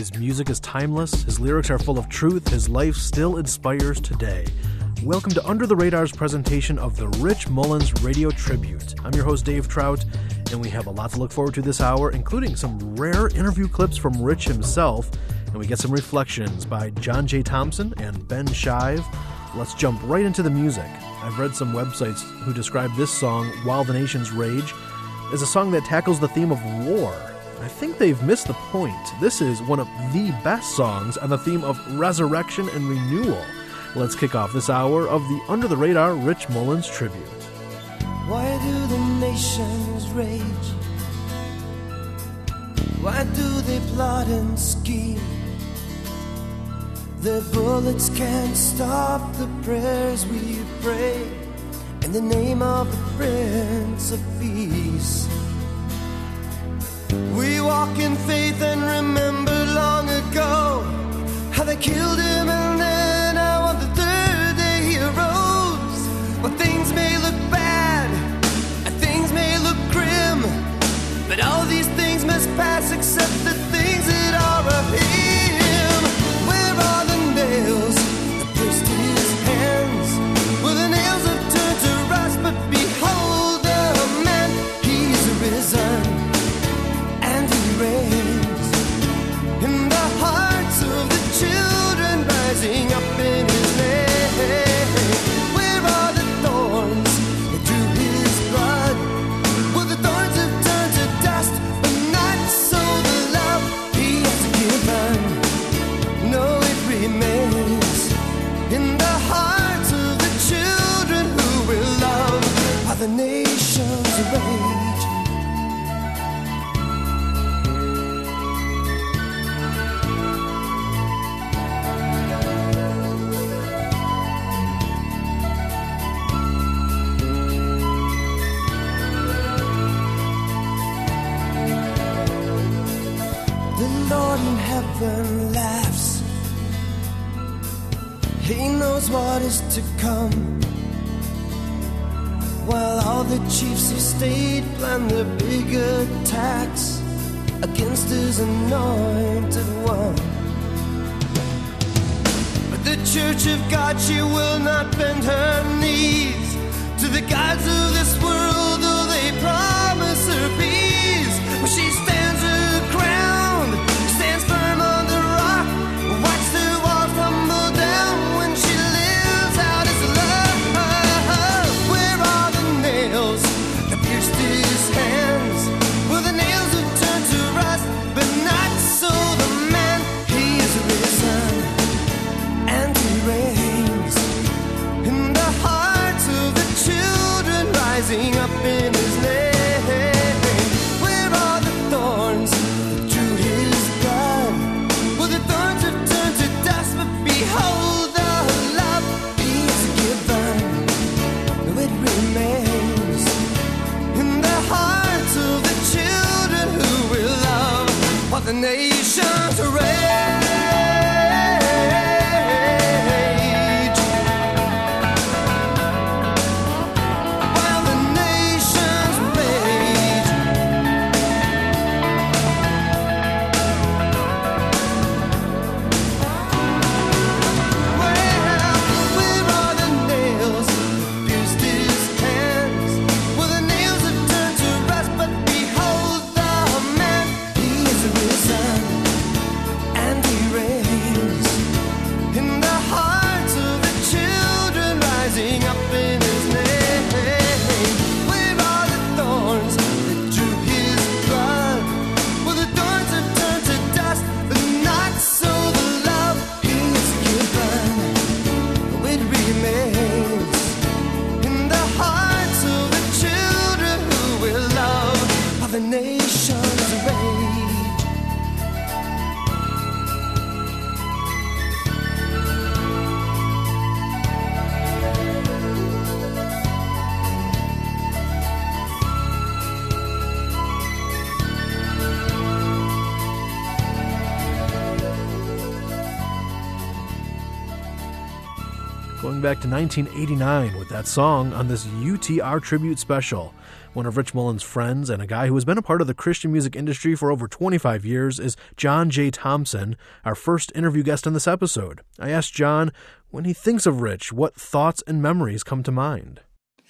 His music is timeless, his lyrics are full of truth, his life still inspires today. Welcome to Under the Radar's presentation of the Rich Mullins Radio Tribute. I'm your host, Dave Trout, and we have a lot to look forward to this hour, including some rare interview clips from Rich himself, and we get some reflections by John J. Thompson and Ben Shive. Let's jump right into the music. I've read some websites who describe this song, While the Nations Rage, as a song that tackles the theme of war. I think they've missed the point. This is one of the best songs on the theme of resurrection and renewal. Let's kick off this hour of the Under the Radar Rich Mullins tribute. Why do the nations rage? Why do they plot and scheme? Their bullets can't stop the prayers we pray in the name of the Prince of Peace. We walk in faith and remember long ago how they killed him and then how on the third day he arose. But things may look bad and things may look grim, but all these things must pass except the 1989 with that song on this UTR tribute special. One of Rich Mullins' friends and a guy who has been a part of the Christian music industry for over 25 years is John J. Thompson, our first interview guest on this episode. I asked John, when he thinks of Rich, what thoughts and memories come to mind?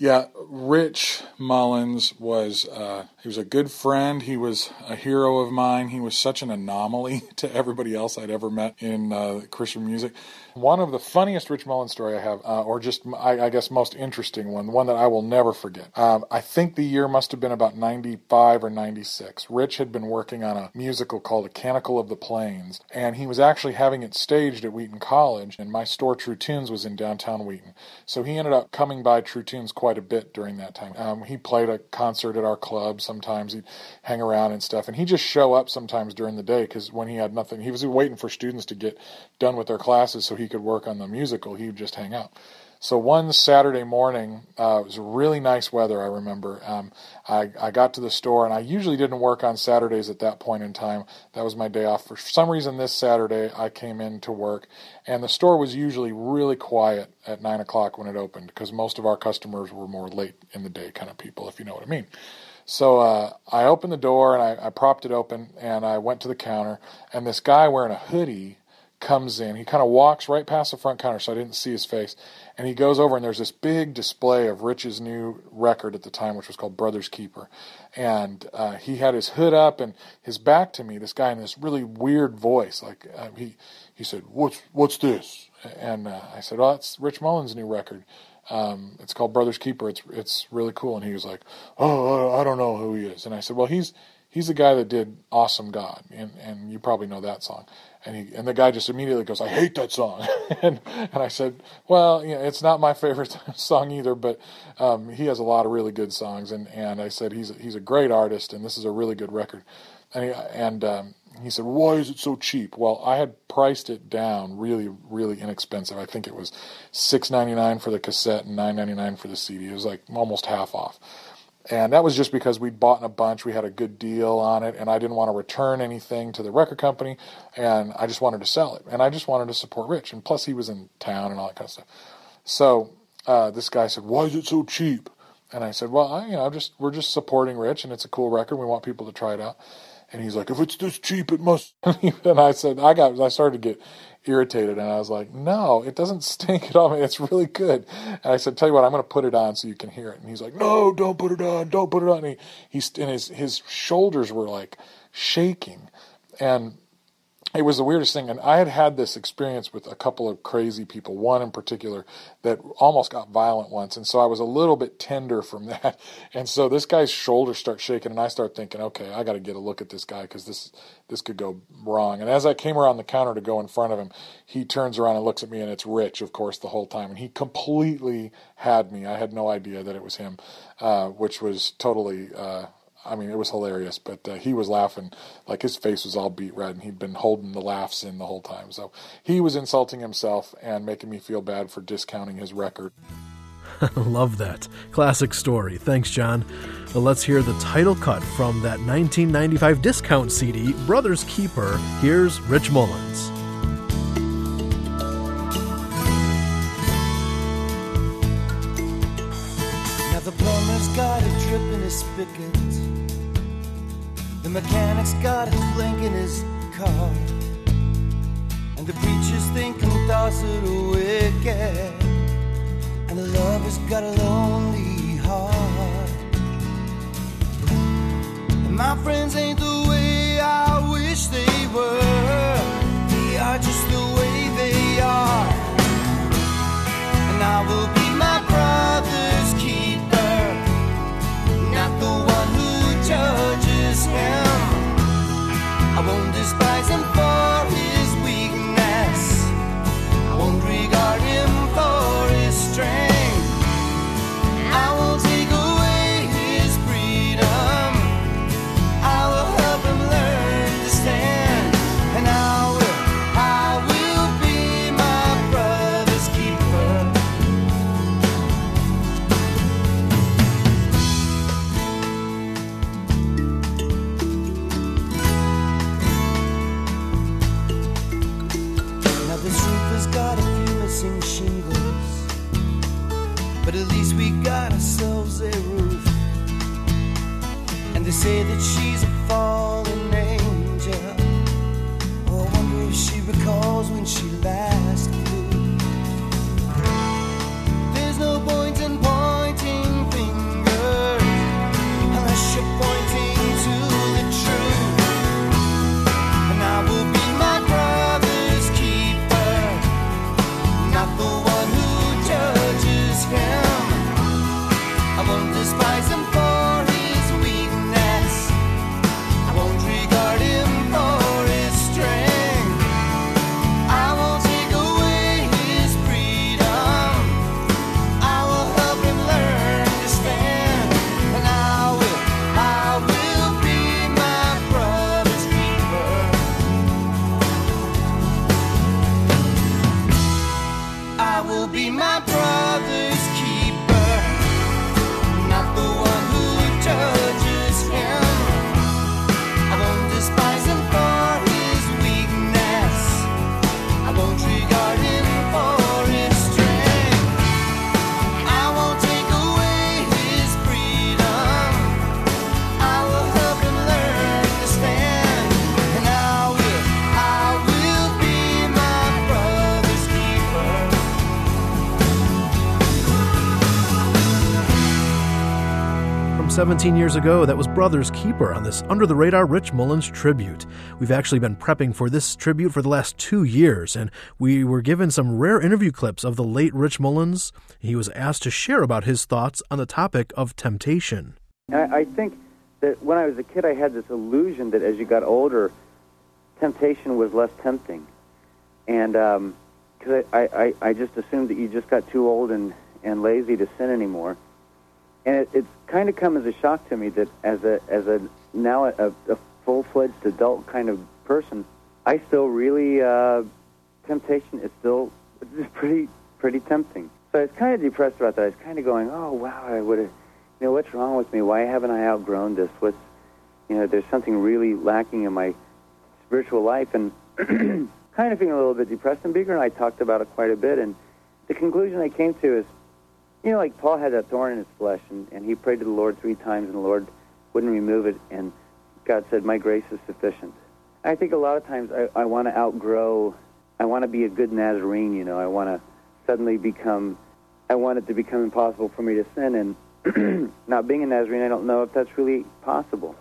Yeah, Rich Mullins was uh, he was a good friend. He was a hero of mine. He was such an anomaly to everybody else I'd ever met in uh, Christian music. One of the funniest Rich Mullins story I have, uh, or just I, I, guess most interesting one, one that I will never forget. Um, I think the year must have been about '95 or '96. Rich had been working on a musical called *A Canticle of the Plains*, and he was actually having it staged at Wheaton College. And my store, True Tunes, was in downtown Wheaton, so he ended up coming by True Tunes quite a bit during that time. Um, he played a concert at our club sometimes he'd hang around and stuff and he'd just show up sometimes during the day because when he had nothing he was waiting for students to get done with their classes so he could work on the musical he would just hang out so one Saturday morning, uh, it was really nice weather. I remember. Um, I, I got to the store, and I usually didn't work on Saturdays at that point in time. That was my day off. For some reason, this Saturday I came in to work, and the store was usually really quiet at nine o'clock when it opened because most of our customers were more late in the day kind of people, if you know what I mean. So uh, I opened the door and I, I propped it open and I went to the counter and this guy wearing a hoodie comes in. He kind of walks right past the front counter, so I didn't see his face. And he goes over, and there's this big display of Rich's new record at the time, which was called Brother's Keeper. And uh, he had his hood up and his back to me. This guy in this really weird voice, like uh, he he said, "What's what's this?" And uh, I said, "Oh, it's Rich Mullins' new record." Um, it's called Brothers Keeper. It's it's really cool. And he was like, "Oh, I don't know who he is." And I said, "Well, he's he's the guy that did Awesome God, and and you probably know that song." And he and the guy just immediately goes, "I hate that song." and and I said, "Well, you know, it's not my favorite song either, but um, he has a lot of really good songs." And and I said, "He's he's a great artist, and this is a really good record." And he, and um, he said, "Why is it so cheap?" Well, I had priced it down really, really inexpensive. I think it was six ninety nine for the cassette and nine ninety nine for the CD. It was like almost half off, and that was just because we'd bought in a bunch. We had a good deal on it, and I didn't want to return anything to the record company, and I just wanted to sell it, and I just wanted to support Rich, and plus he was in town and all that kind of stuff. So uh, this guy said, "Why is it so cheap?" And I said, "Well, I, you know, just we're just supporting Rich, and it's a cool record. We want people to try it out." And he's like, if it's this cheap, it must. and I said, I got, I started to get irritated, and I was like, no, it doesn't stink at all. It's really good. And I said, tell you what, I'm going to put it on so you can hear it. And he's like, no, don't put it on, don't put it on. And he, he's, and his his shoulders were like shaking, and it was the weirdest thing. And I had had this experience with a couple of crazy people, one in particular that almost got violent once. And so I was a little bit tender from that. And so this guy's shoulders start shaking, and I start thinking, okay, I got to get a look at this guy because this, this could go wrong. And as I came around the counter to go in front of him, he turns around and looks at me, and it's Rich, of course, the whole time. And he completely had me. I had no idea that it was him, uh, which was totally. Uh, I mean, it was hilarious, but uh, he was laughing like his face was all beat red, and he'd been holding the laughs in the whole time. So he was insulting himself and making me feel bad for discounting his record. Love that. Classic story. Thanks, John. Well, let's hear the title cut from that 1995 discount CD, Brothers Keeper. Here's Rich Mullins. Now the plumber's got a drip in his spigot. The mechanic's got a blink in his car. And the preacher's thinking thoughts that are wicked. And the lover's got a lonely heart. And my friends ain't the way I wish they were. They are just the way they are. And I will him. I won't despise him for his say that she's From 17 years ago, that was Brothers Keeper on this Under the Radar Rich Mullins tribute. We've actually been prepping for this tribute for the last two years, and we were given some rare interview clips of the late Rich Mullins. He was asked to share about his thoughts on the topic of temptation. I, think that when I was a kid, I had this illusion that as you got older, temptation was less tempting, and um, because I, I, I just assumed that you just got too old and, and lazy to sin anymore, and it, it's kind of come as a shock to me that as a as a now a, a full fledged adult kind of person, I still really uh, temptation is still it's pretty pretty tempting. So I was kind of depressed about that. I was kind of going, oh wow, I would have, you know, what's wrong with me? Why haven't I outgrown this? What's, you know, there's something really lacking in my spiritual life, and kind of feeling a little bit depressed. And Beaker and I talked about it quite a bit, and the conclusion I came to is, you know, like Paul had that thorn in his flesh, and, and he prayed to the Lord three times, and the Lord wouldn't remove it, and God said, "My grace is sufficient." I think a lot of times I, I want to outgrow. I want to be a good Nazarene. You know, I want to suddenly become. I want it to become impossible for me to sin, and not being a Nazarene, I don't know if that's really possible.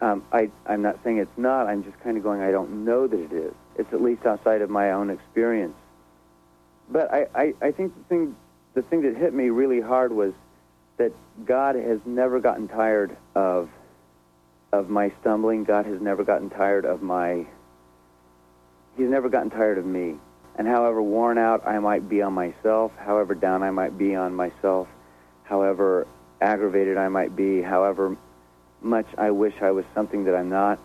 Um, I, I'm not saying it's not. I'm just kind of going. I don't know that it is. It's at least outside of my own experience. But I, I, I think the thing, the thing that hit me really hard was that God has never gotten tired of, of my stumbling. God has never gotten tired of my. He's never gotten tired of me. And however worn out I might be on myself, however down I might be on myself, however aggravated I might be, however much I wish I was something that I'm not,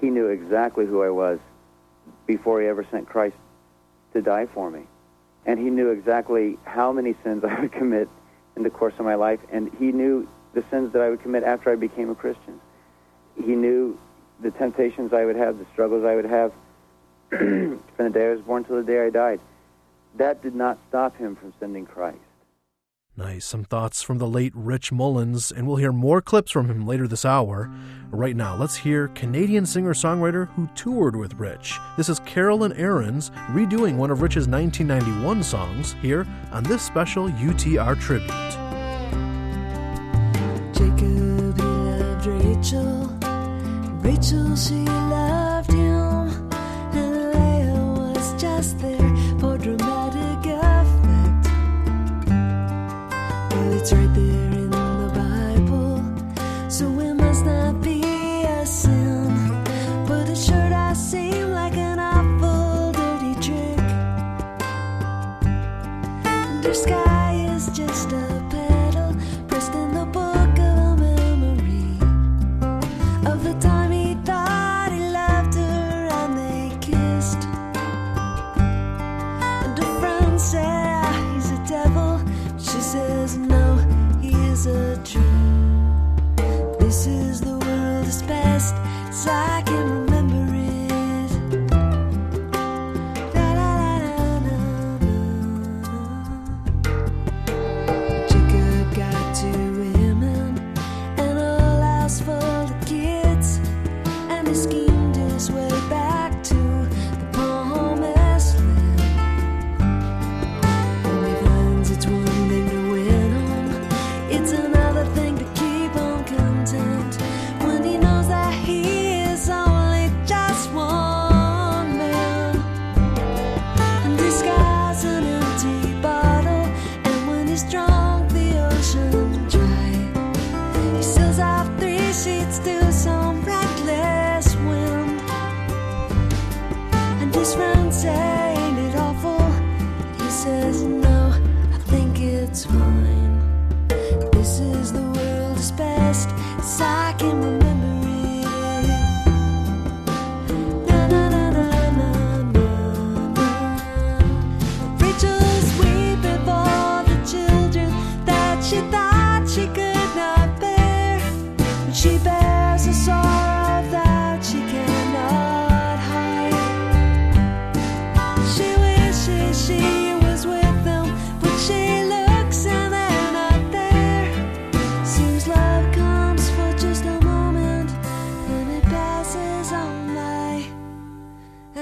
he knew exactly who I was before he ever sent Christ to die for me. And he knew exactly how many sins I would commit in the course of my life, and he knew the sins that I would commit after I became a Christian. He knew the temptations I would have, the struggles I would have from the day I was born till the day I died. That did not stop him from sending Christ. Nice. Some thoughts from the late Rich Mullins, and we'll hear more clips from him later this hour. Right now, let's hear Canadian singer songwriter who toured with Rich. This is Carolyn Arends redoing one of Rich's 1991 songs here on this special UTR tribute. Jacob, he loved Rachel. Rachel, she loved right there a truth.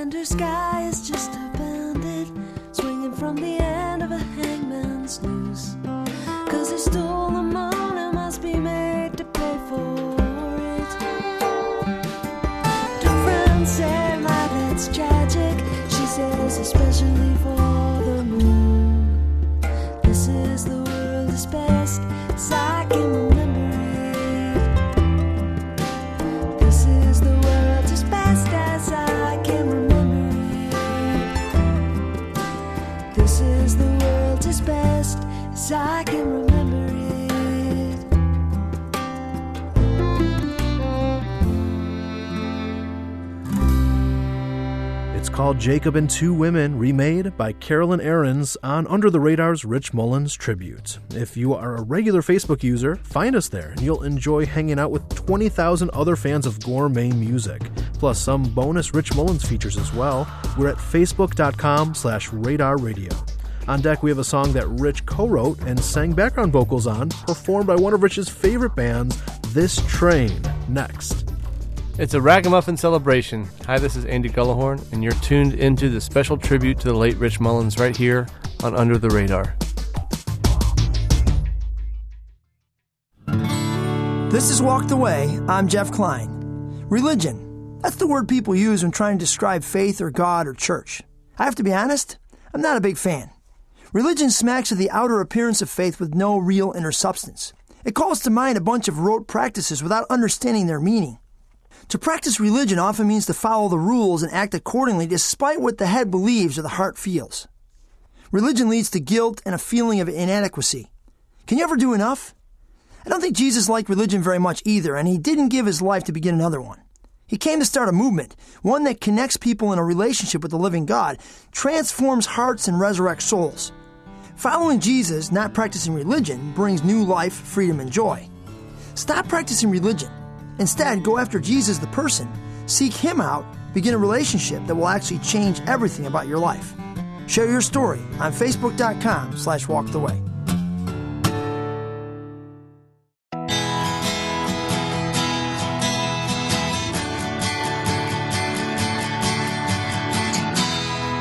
Wonder sky is just a bandit I can remember it. It's called Jacob and Two Women, remade by Carolyn Arends on Under the Radar's Rich Mullins tribute. If you are a regular Facebook user, find us there and you'll enjoy hanging out with 20,000 other fans of gourmet music, plus some bonus Rich Mullins features as well. We're at facebook.com slash radar radio. On deck, we have a song that Rich co wrote and sang background vocals on, performed by one of Rich's favorite bands, This Train. Next. It's a ragamuffin celebration. Hi, this is Andy Gullahorn, and you're tuned into the special tribute to the late Rich Mullins right here on Under the Radar. This is Walk the Way. I'm Jeff Klein. Religion. That's the word people use when trying to describe faith or God or church. I have to be honest, I'm not a big fan. Religion smacks of the outer appearance of faith with no real inner substance. It calls to mind a bunch of rote practices without understanding their meaning. To practice religion often means to follow the rules and act accordingly despite what the head believes or the heart feels. Religion leads to guilt and a feeling of inadequacy. Can you ever do enough? I don't think Jesus liked religion very much either, and he didn't give his life to begin another one. He came to start a movement, one that connects people in a relationship with the living God, transforms hearts, and resurrects souls. Following Jesus, not practicing religion, brings new life, freedom, and joy. Stop practicing religion. Instead, go after Jesus the person, seek him out, begin a relationship that will actually change everything about your life. Share your story on facebook.com slash walk the way.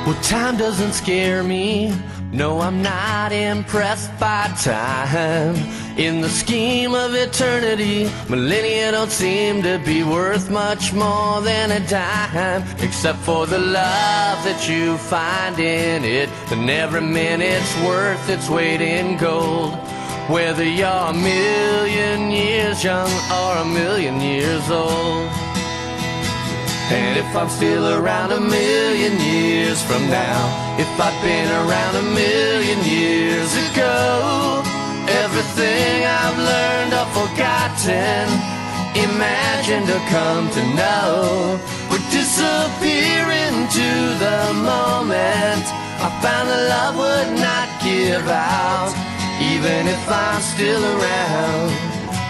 Well, time doesn't scare me. No, I'm not impressed by time. In the scheme of eternity, millennia don't seem to be worth much more than a dime. Except for the love that you find in it, and every minute's worth its weight in gold. Whether you're a million years young or a million years old. And if I'm still around a million years from now, if I'd been around a million years ago, everything I've learned or forgotten, imagined or come to know, would disappear into the moment. I found that love would not give out, even if I'm still around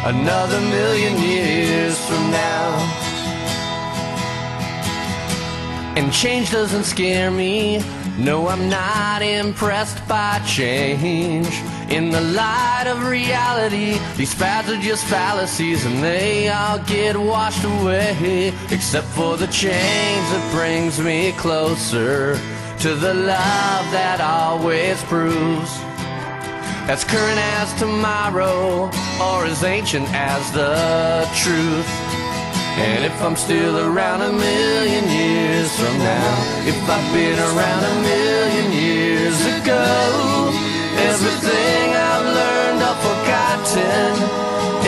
another million years from now. And change doesn't scare me. No, I'm not impressed by change. In the light of reality, these fads are just fallacies and they all get washed away. Except for the change that brings me closer to the love that always proves. As current as tomorrow, or as ancient as the truth. And if I'm still around a million years from now, if I've been around a million years ago, everything I've learned or forgotten,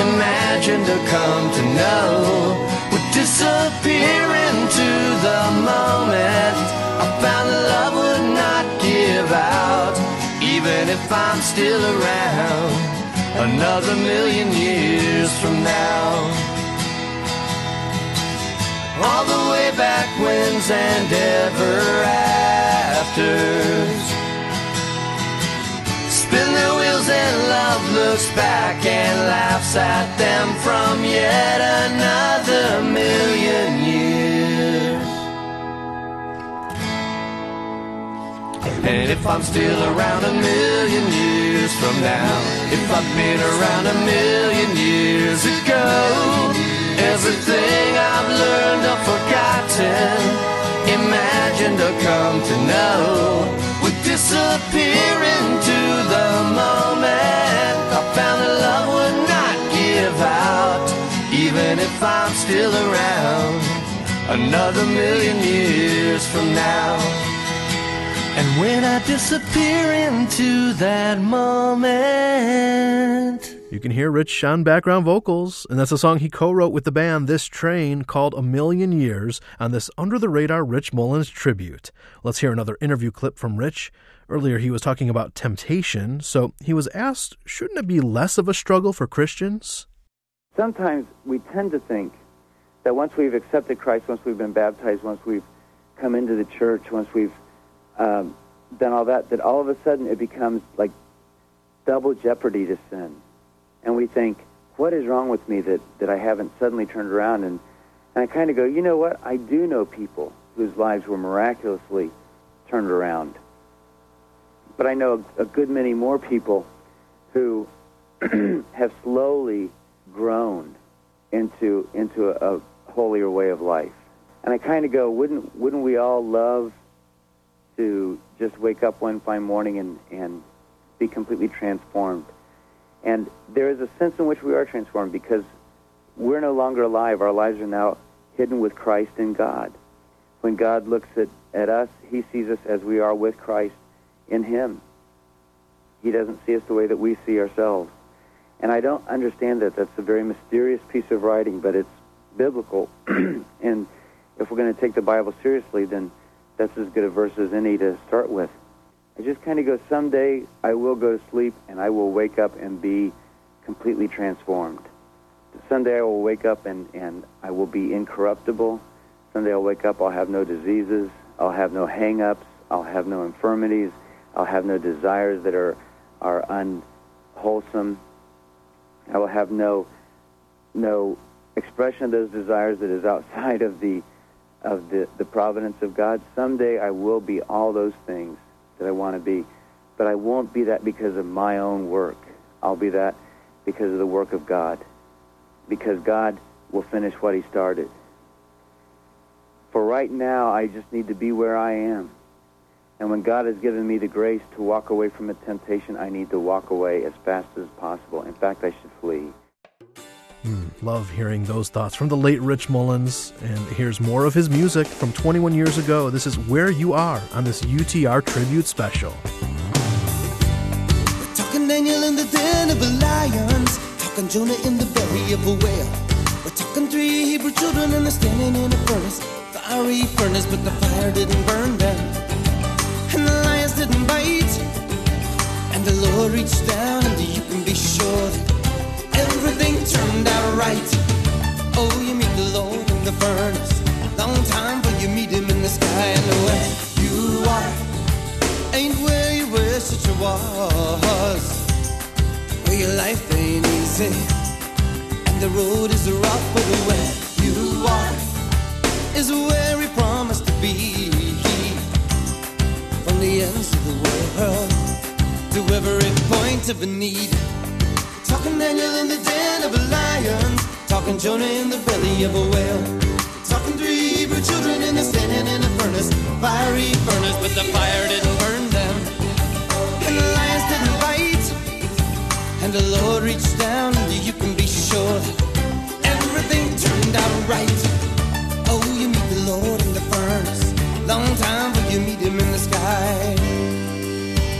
imagined or come to know, would disappear into the moment. I found that love would not give out, even if I'm still around another million years from now all the way back whens and ever afters. Spin their wheels and love looks back and laughs at them from yet another million years. And if I'm still around a million years from now, if I've been around a to know would disappear into the moment. I found that love would not give out, even if I'm still around another million years from now. And when I disappear into that moment. You can hear Rich on background vocals, and that's a song he co wrote with the band This Train called A Million Years on this Under the Radar Rich Mullins tribute. Let's hear another interview clip from Rich. Earlier, he was talking about temptation, so he was asked, shouldn't it be less of a struggle for Christians? Sometimes we tend to think that once we've accepted Christ, once we've been baptized, once we've come into the church, once we've um, done all that, that all of a sudden it becomes like double jeopardy to sin. And we think, what is wrong with me that, that I haven't suddenly turned around? And, and I kind of go, you know what? I do know people whose lives were miraculously turned around. But I know a, a good many more people who have slowly grown into into a, a holier way of life. And I kind of go, wouldn't wouldn't we all love to just wake up one fine morning and and be completely transformed? And there is a sense in which we are transformed because we're no longer alive. Our lives are now hidden with Christ in God. When God looks at, at us, he sees us as we are with Christ in him. He doesn't see us the way that we see ourselves. And I don't understand that. That's a very mysterious piece of writing, but it's biblical. and if we're going to take the Bible seriously, then that's as good a verse as any to start with. I just kind of go, someday I will go to sleep and I will wake up and be completely transformed. Someday I will wake up and, and I will be incorruptible. Someday I'll wake up, I'll have no diseases, I'll have no hang-ups, I'll have no infirmities, I'll have no desires that are, are unwholesome. I will have no, no expression of those desires that is outside of the, of the, the providence of God. Someday I will be all those things that I want to be. But I won't be that because of my own work. I'll be that because of the work of God. Because God will finish what he started. For right now, I just need to be where I am. And when God has given me the grace to walk away from a temptation, I need to walk away as fast as possible. In fact, I should flee. Mm, love hearing those thoughts from the late Rich Mullins. And here's more of his music from 21 years ago. This is Where You Are on this UTR tribute special. We're talking Daniel in the den of the lions, talking Jonah in the belly of a whale. We're talking three Hebrew children and they're standing in a furnace, fiery furnace, but the fire didn't burn them, and the lions didn't bite. And the Lord reached down, and you can be sure right. Oh, you meet the Lord in the furnace, long time before you meet Him in the sky, and where you are ain't where you wish that you was. Where your life ain't easy, and the road is rough, but where you are is where we promised to be. From the ends of the world to every point of a need. Talking Daniel in the den of lions, talking Jonah in the belly of a whale. Talking three Hebrew children in the standing in a furnace, fiery furnace, but the fire didn't burn them, and the lions didn't bite. And the Lord reached down, you can be sure everything turned out right. Oh, you meet the Lord in the furnace, long time before you meet Him in the sky.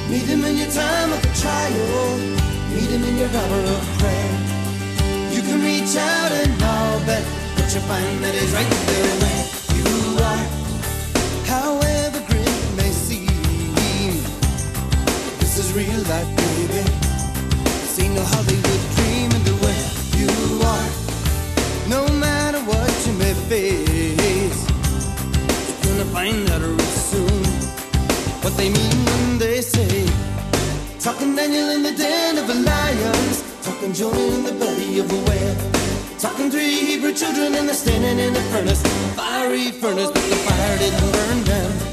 Meet Him in your time of trial, meet Him in your hour of prayer. You can reach out and all that, but you find that He's right there where you are. However grim it may seem, this is real life, baby. This ain't no Hollywood dream, and where you are, no matter what you may face, you're gonna find out real soon what they mean when they say. Talking Daniel in the den of the lions, talking Jonah in the belly of a whale, talking three Hebrew children and they're standing in a furnace, fiery furnace, but the fire didn't burn them,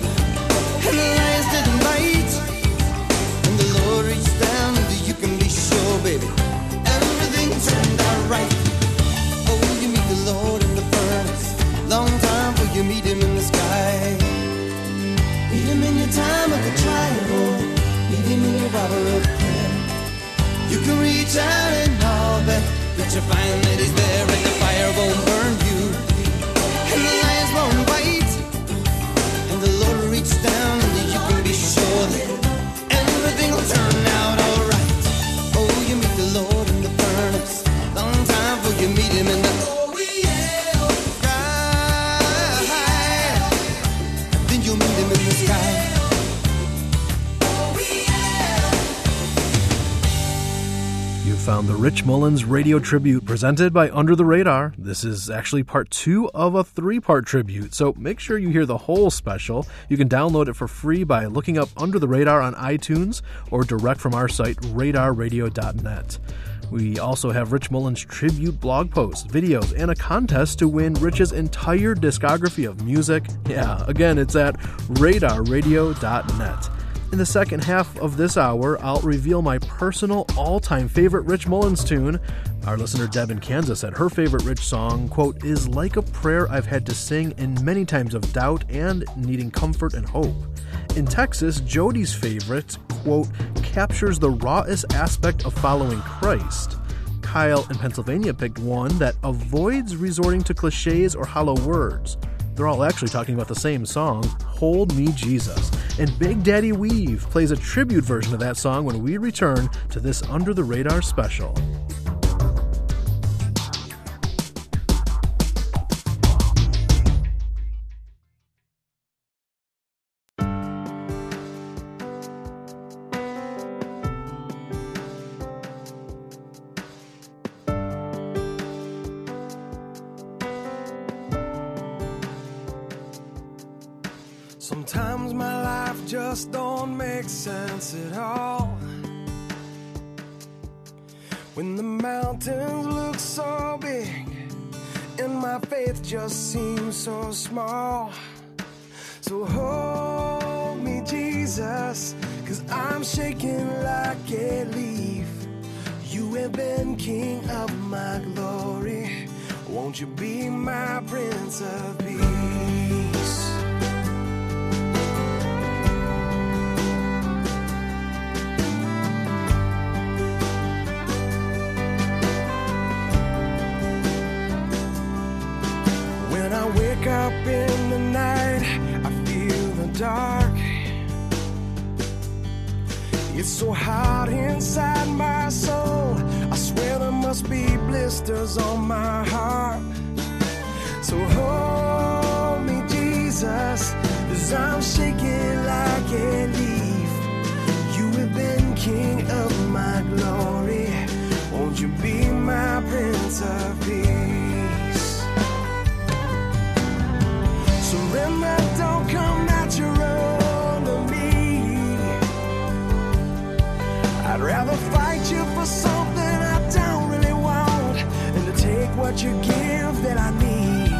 Mullins radio tribute presented by Under the Radar. This is actually part two of a three part tribute, so make sure you hear the whole special. You can download it for free by looking up Under the Radar on iTunes or direct from our site, radarradio.net. We also have Rich Mullins tribute blog posts, videos, and a contest to win Rich's entire discography of music. Yeah, again, it's at radarradio.net. In the second half of this hour, I'll reveal my personal all time favorite Rich Mullins tune. Our listener Deb in Kansas said her favorite Rich song, quote, is like a prayer I've had to sing in many times of doubt and needing comfort and hope. In Texas, Jody's favorite, quote, captures the rawest aspect of following Christ. Kyle in Pennsylvania picked one that avoids resorting to cliches or hollow words. They're all actually talking about the same song, Hold Me Jesus. And Big Daddy Weave plays a tribute version of that song when we return to this Under the Radar special. For something I don't really want than to take what you give that I need.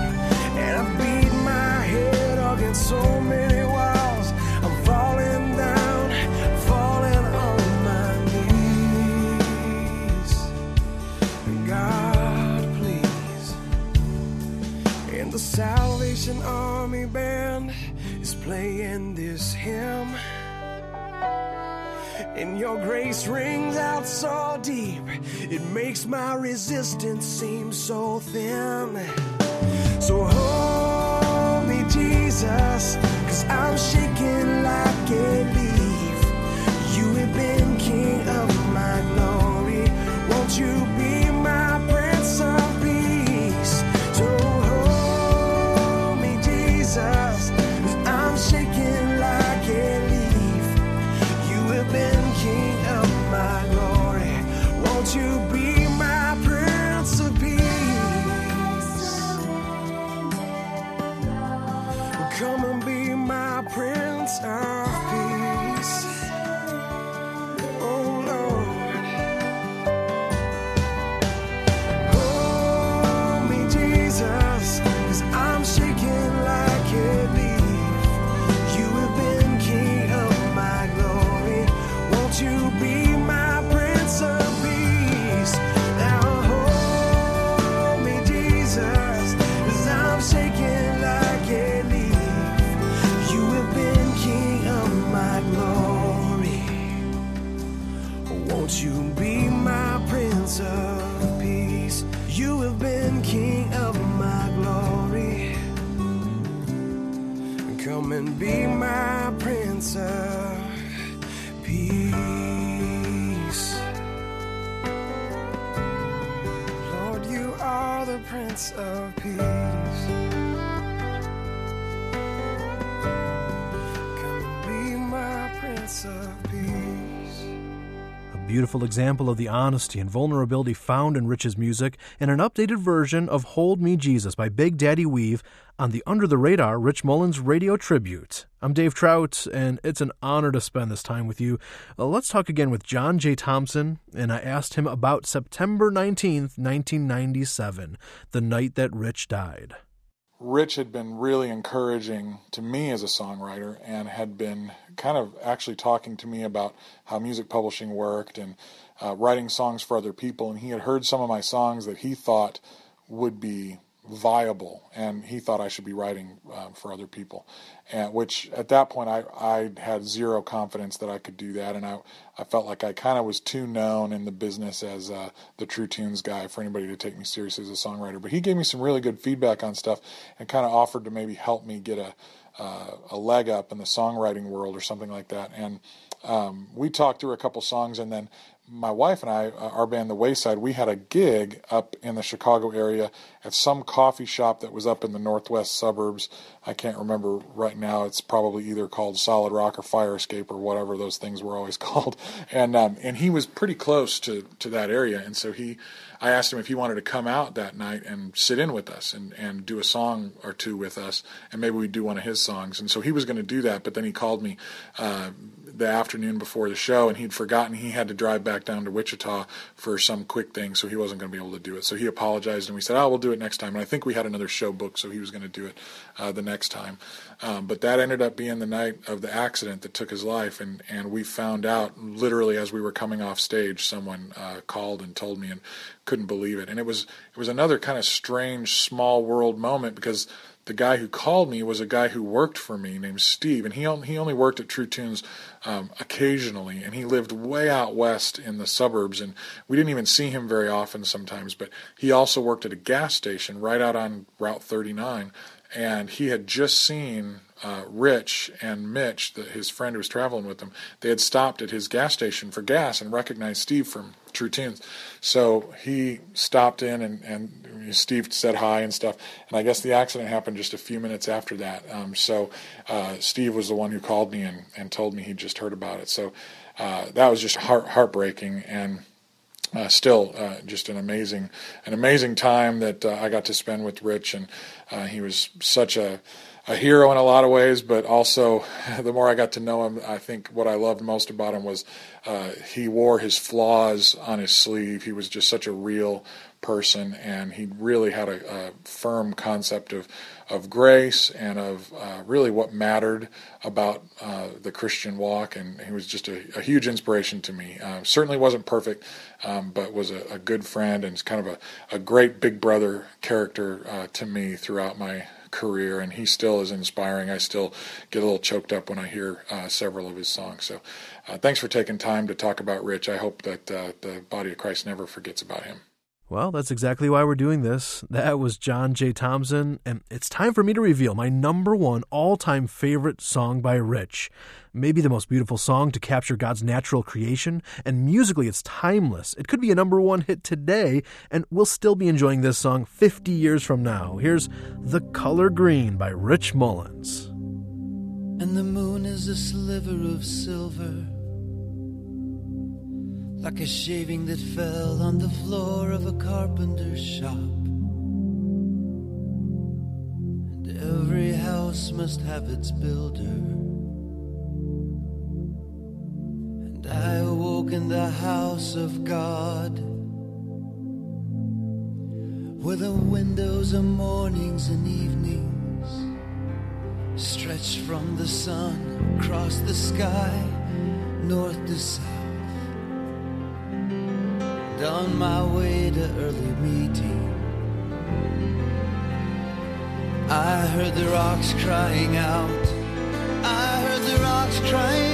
And I beat my head against so many walls. I'm falling down, falling on my knees. God, please. And the Salvation Army band is playing this hymn. And your grace rings out so deep, it makes my resistance seem so thin. So hold me, Jesus, cause I'm shaking like a leaf. You have been king of my glory. Won't you be Example of the honesty and vulnerability found in Rich's music and an updated version of Hold Me Jesus by Big Daddy Weave on the Under the Radar Rich Mullins Radio Tribute. I'm Dave Trout, and it's an honor to spend this time with you. Uh, let's talk again with John J. Thompson, and I asked him about September 19th, 1997, the night that Rich died. Rich had been really encouraging to me as a songwriter and had been kind of actually talking to me about how music publishing worked and uh, writing songs for other people. And he had heard some of my songs that he thought would be viable and he thought I should be writing uh, for other people. And which at that point I, I had zero confidence that I could do that and I, I felt like I kind of was too known in the business as uh, the true tunes guy for anybody to take me seriously as a songwriter. But he gave me some really good feedback on stuff and kind of offered to maybe help me get a uh, a leg up in the songwriting world or something like that. And um, we talked through a couple songs and then my wife and I, uh, our band The Wayside, we had a gig up in the Chicago area at some coffee shop that was up in the northwest suburbs. I can't remember right now. It's probably either called Solid Rock or Fire Escape or whatever those things were always called. And um, and he was pretty close to to that area, and so he, I asked him if he wanted to come out that night and sit in with us and and do a song or two with us, and maybe we'd do one of his songs. And so he was going to do that, but then he called me. Uh, the afternoon before the show, and he'd forgotten he had to drive back down to Wichita for some quick thing, so he wasn't going to be able to do it. So he apologized, and we said, "Oh, we'll do it next time." And I think we had another show booked, so he was going to do it uh, the next time. Um, but that ended up being the night of the accident that took his life, and and we found out literally as we were coming off stage, someone uh, called and told me, and couldn't believe it. And it was it was another kind of strange small world moment because the guy who called me was a guy who worked for me named Steve, and he only, he only worked at True Tunes um, occasionally, and he lived way out west in the suburbs, and we didn't even see him very often sometimes. But he also worked at a gas station right out on Route 39, and he had just seen uh, Rich and Mitch, the, his friend who was traveling with him, they had stopped at his gas station for gas and recognized Steve from True Tunes. So he stopped in and, and Steve said hi and stuff. And I guess the accident happened just a few minutes after that. Um, so uh, Steve was the one who called me and, and told me he just heard about it. So uh, that was just heart, heartbreaking and. Uh, still, uh, just an amazing, an amazing time that uh, I got to spend with Rich, and uh, he was such a, a hero in a lot of ways, but also the more I got to know him, I think what I loved most about him was uh, he wore his flaws on his sleeve. He was just such a real person, and he really had a, a firm concept of of grace and of uh, really what mattered about uh, the Christian walk. And he was just a, a huge inspiration to me. Uh, certainly wasn't perfect, um, but was a, a, good friend and kind of a, a great big brother character uh, to me throughout my career, and he still is inspiring. I still get a little choked up when I hear uh, several of his songs. So, uh, thanks for taking time to talk about Rich. I hope that uh, the body of Christ never forgets about him. Well, that's exactly why we're doing this. That was John J. Thompson, and it's time for me to reveal my number one all time favorite song by Rich. Maybe the most beautiful song to capture God's natural creation, and musically it's timeless. It could be a number one hit today, and we'll still be enjoying this song 50 years from now. Here's The Color Green by Rich Mullins. And the moon is a sliver of silver like a shaving that fell on the floor of a carpenter's shop. And every house must have its builder. And I awoke in the house of God, where the windows are mornings and evenings, stretched from the sun across the sky, north to south on my way to early meeting. I heard the rocks crying out. I heard the rocks crying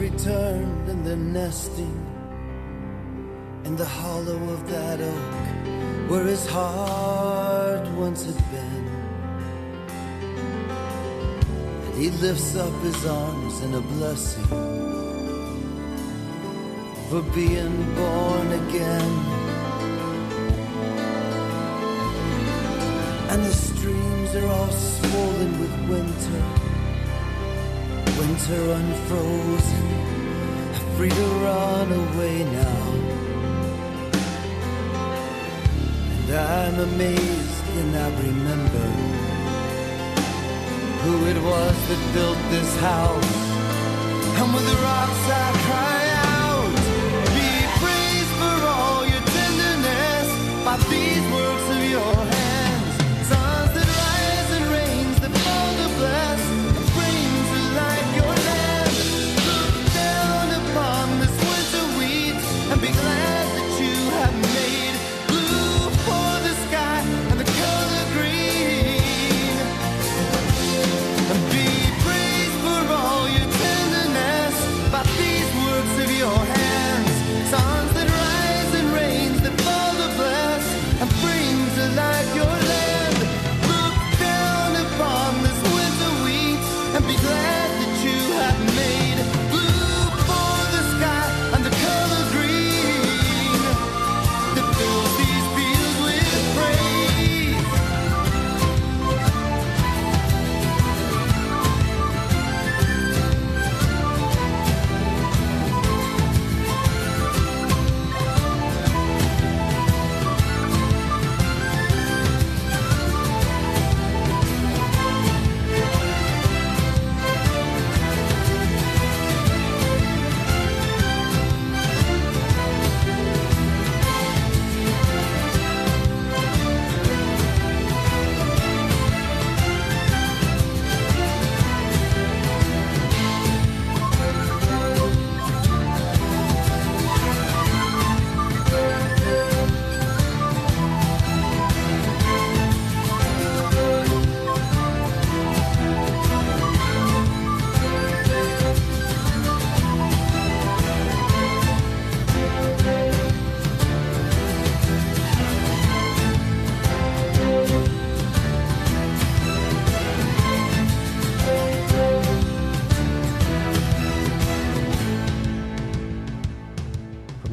returned and they're nesting in the hollow of that oak where his heart once had been. And he lifts up his arms in a blessing for being born again. And the streams are all swollen with winter. Winter unfrozen, free to run away now. And I'm amazed and I remember who it was that built this house. And with the rocks I cry out, be praised for all your tenderness by these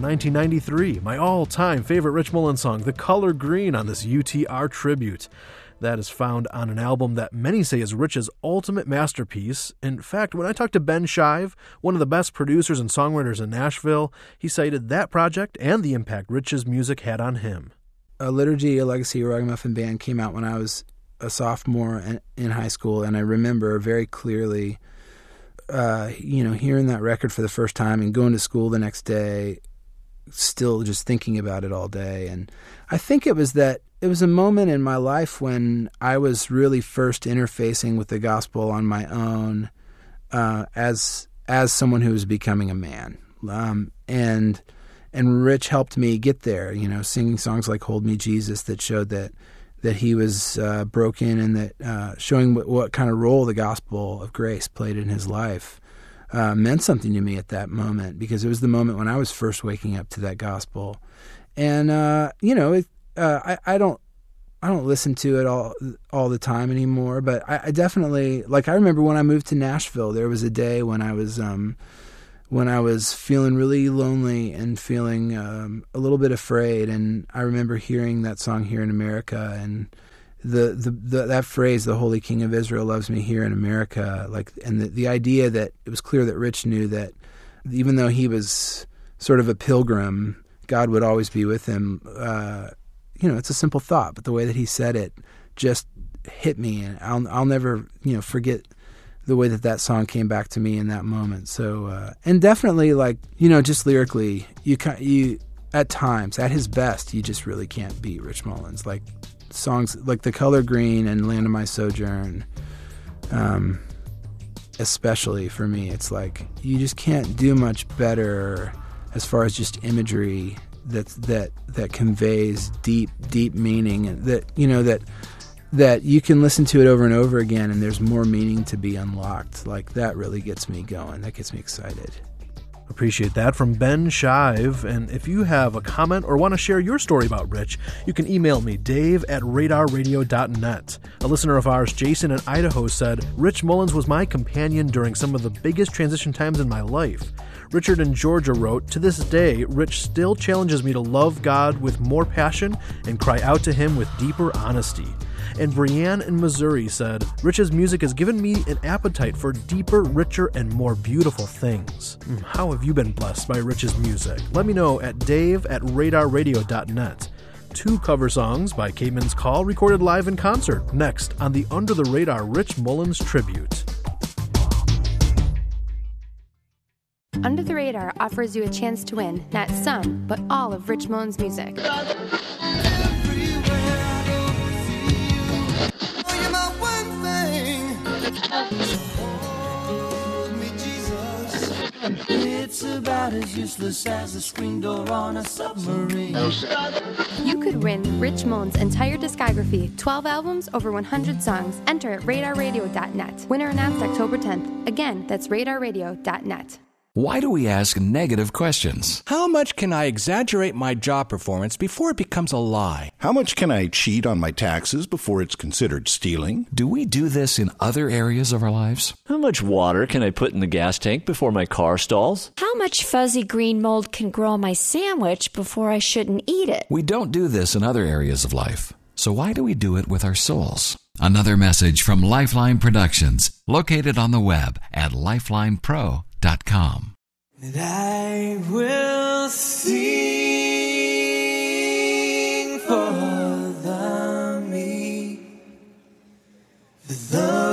1993, my all time favorite Rich Mullins song, The Color Green, on this UTR tribute. That is found on an album that many say is Rich's ultimate masterpiece. In fact, when I talked to Ben Shive, one of the best producers and songwriters in Nashville, he cited that project and the impact Rich's music had on him. a liturgy, a legacy a ragamuffin band came out when I was a sophomore in, high school, and I remember very clearly, uh, you know, hearing that record for the first time and going to school the next day, still just thinking about it all day. And I think it was that it was a moment in my life when I was really first interfacing with the gospel on my own uh, as as someone who was becoming a man, um, and and Rich helped me get there. You know, singing songs like "Hold Me, Jesus" that showed that that he was uh, broken and that uh, showing what, what kind of role the gospel of grace played in his life uh, meant something to me at that moment because it was the moment when I was first waking up to that gospel. And uh, you know, it, uh, I, I don't I don't listen to it all all the time anymore, but I, I definitely like. I remember when I moved to Nashville, there was a day when I was um, when I was feeling really lonely and feeling um, a little bit afraid, and I remember hearing that song here in America and the, the, the that phrase, "The Holy King of Israel loves me here in America," like, and the, the idea that it was clear that Rich knew that even though he was sort of a pilgrim, God would always be with him. Uh, you know, it's a simple thought, but the way that he said it just hit me, and I'll I'll never you know forget the way that that song came back to me in that moment. So, uh, and definitely like you know, just lyrically, you you at times at his best, you just really can't beat Rich Mullins. Like songs like "The Color Green" and "Land of My Sojourn." Um, especially for me, it's like you just can't do much better as far as just imagery that that that conveys deep deep meaning that you know that that you can listen to it over and over again and there's more meaning to be unlocked. Like that really gets me going. That gets me excited. Appreciate that from Ben Shive. And if you have a comment or want to share your story about Rich, you can email me, dave at radarradio.net. A listener of ours, Jason in Idaho, said, Rich Mullins was my companion during some of the biggest transition times in my life. Richard in Georgia wrote, To this day, Rich still challenges me to love God with more passion and cry out to Him with deeper honesty. And Brianne in Missouri said, Rich's music has given me an appetite for deeper, richer, and more beautiful things. Mm, How have you been blessed by Rich's music? Let me know at dave at radarradio.net. Two cover songs by Caedmon's Call recorded live in concert, next on the Under the Radar Rich Mullins tribute. Under the Radar offers you a chance to win not some, but all of Rich Mullins' music. It's about as useless as a screen door on a submarine. You could win Rich Mullins' entire discography, 12 albums, over 100 songs. Enter at radarradio.net. Winner announced October 10th. Again, that's radarradio.net. Why do we ask negative questions? How much can I exaggerate my job performance before it becomes a lie? How much can I cheat on my taxes before it's considered stealing? Do we do this in other areas of our lives? How much water can I put in the gas tank before my car stalls? How much fuzzy green mold can grow on my sandwich before I shouldn't eat it? We don't do this in other areas of life. So why do we do it with our souls? Another message from Lifeline Productions, located on the web at lifelinepro.com. And I will sing for the those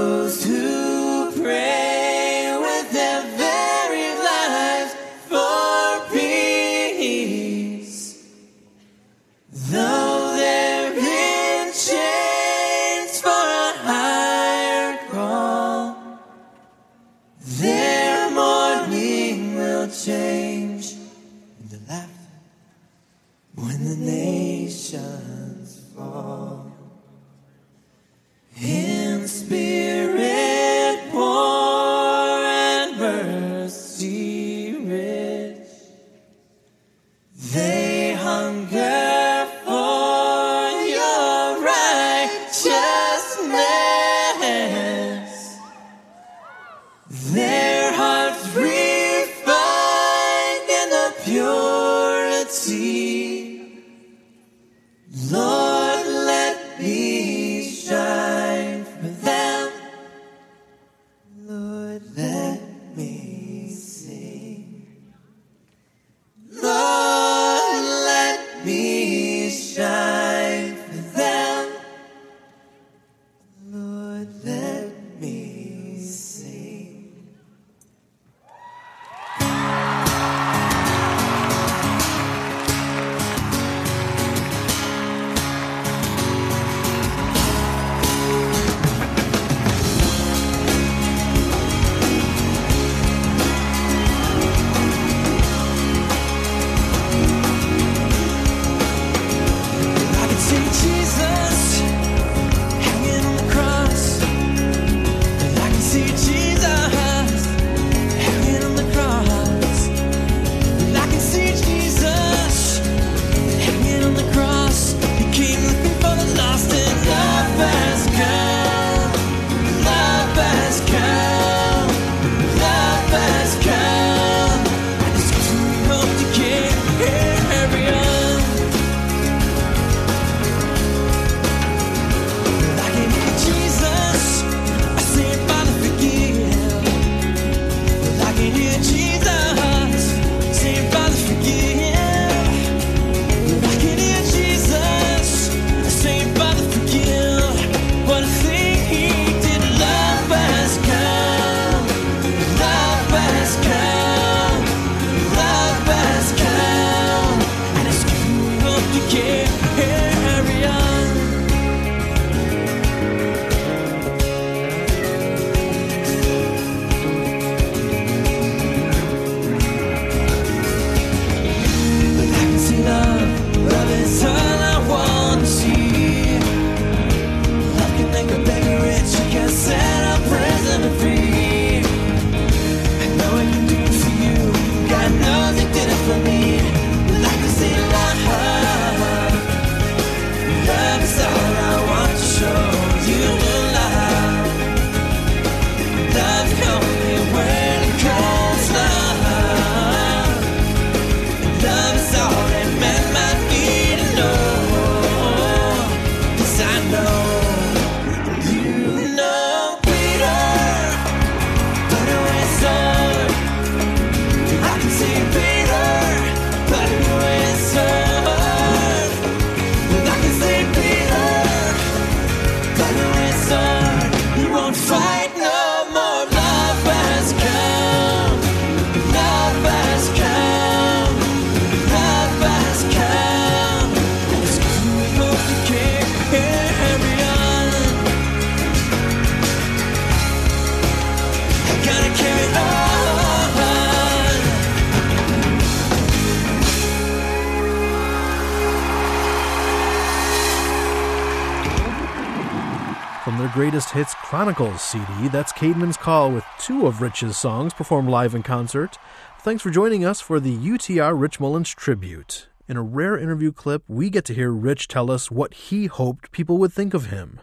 Chronicles CD. That's Caedmon's Call with two of Rich's songs performed live in concert. Thanks for joining us for the UTR Rich Mullins tribute. In a rare interview clip, we get to hear Rich tell us what he hoped people would think of him.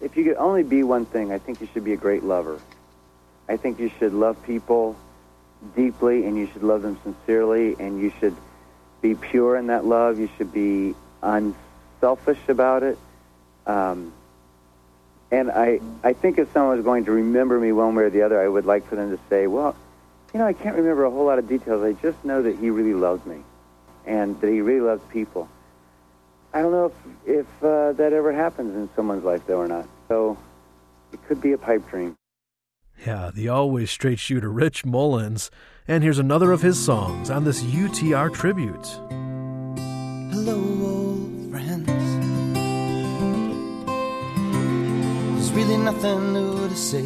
If you could only be one thing, I think you should be a great lover. I think you should love people deeply and you should love them sincerely and you should be pure in that love. You should be unselfish about it. Um, and I, I think if someone was going to remember me one way or the other, I would like for them to say, well, you know, I can't remember a whole lot of details. I just know that he really loved me and that he really loved people. I don't know if, if uh, that ever happens in someone's life, though, or not. So it could be a pipe dream. Yeah, the always straight shooter Rich Mullins. And here's another of his songs on this UTR tribute. Hello, really nothing new to say.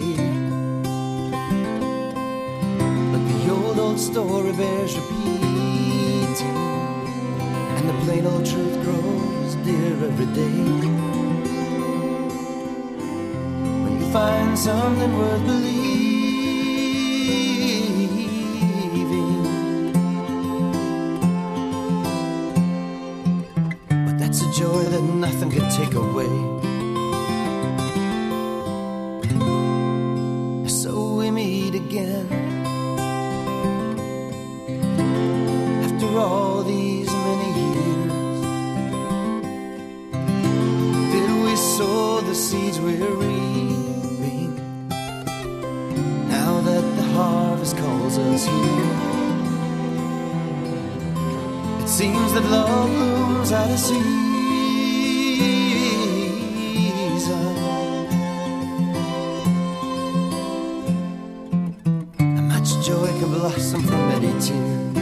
But the old, old story bears repeating. And the plain old truth grows dear every day. When you find something worth believing. But that's a joy that nothing can take away. Again. After all these many years, did we sow the seeds we're reaping? Now that the harvest calls us here. It seems that love blooms out of season. Blossom from many tears.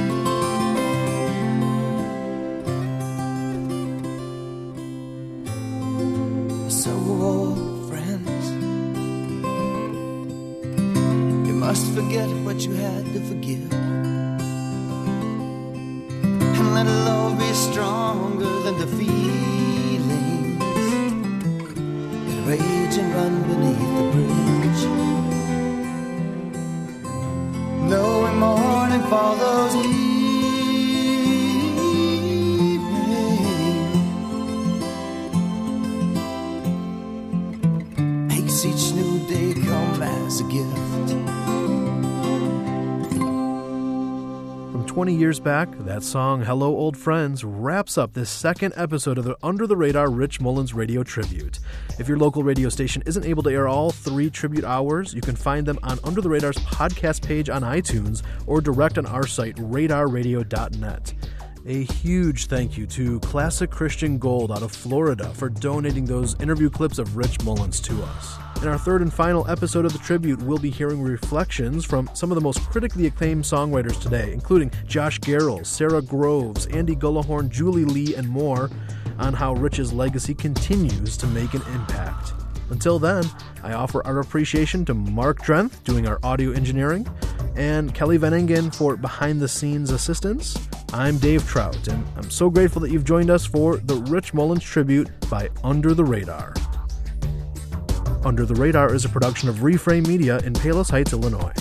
So, old friends, you must forget what you had to forgive. And let love be stronger than the feelings that rage and run beneath the bridge. Morning follows 20 years back, that song, Hello Old Friends, wraps up this second episode of the Under the Radar Rich Mullins Radio Tribute. If your local radio station isn't able to air all three tribute hours, you can find them on Under the Radar's podcast page on iTunes or direct on our site, radarradio.net. A huge thank you to Classic Christian Gold out of Florida for donating those interview clips of Rich Mullins to us. In our third and final episode of the tribute, we'll be hearing reflections from some of the most critically acclaimed songwriters today, including Josh Garrels, Sara Groves, Andy Gullahorn, Julie Lee, and more, on how Rich's legacy continues to make an impact. Until then, I offer our appreciation to Mark Drenth doing our audio engineering, and Kelly Van Engen for behind the scenes assistance. I'm Dave Trout, and I'm so grateful that you've joined us for the Rich Mullins tribute by Under the Radar. Under the Radar is a production of Reframe Media in Palos Heights, Illinois.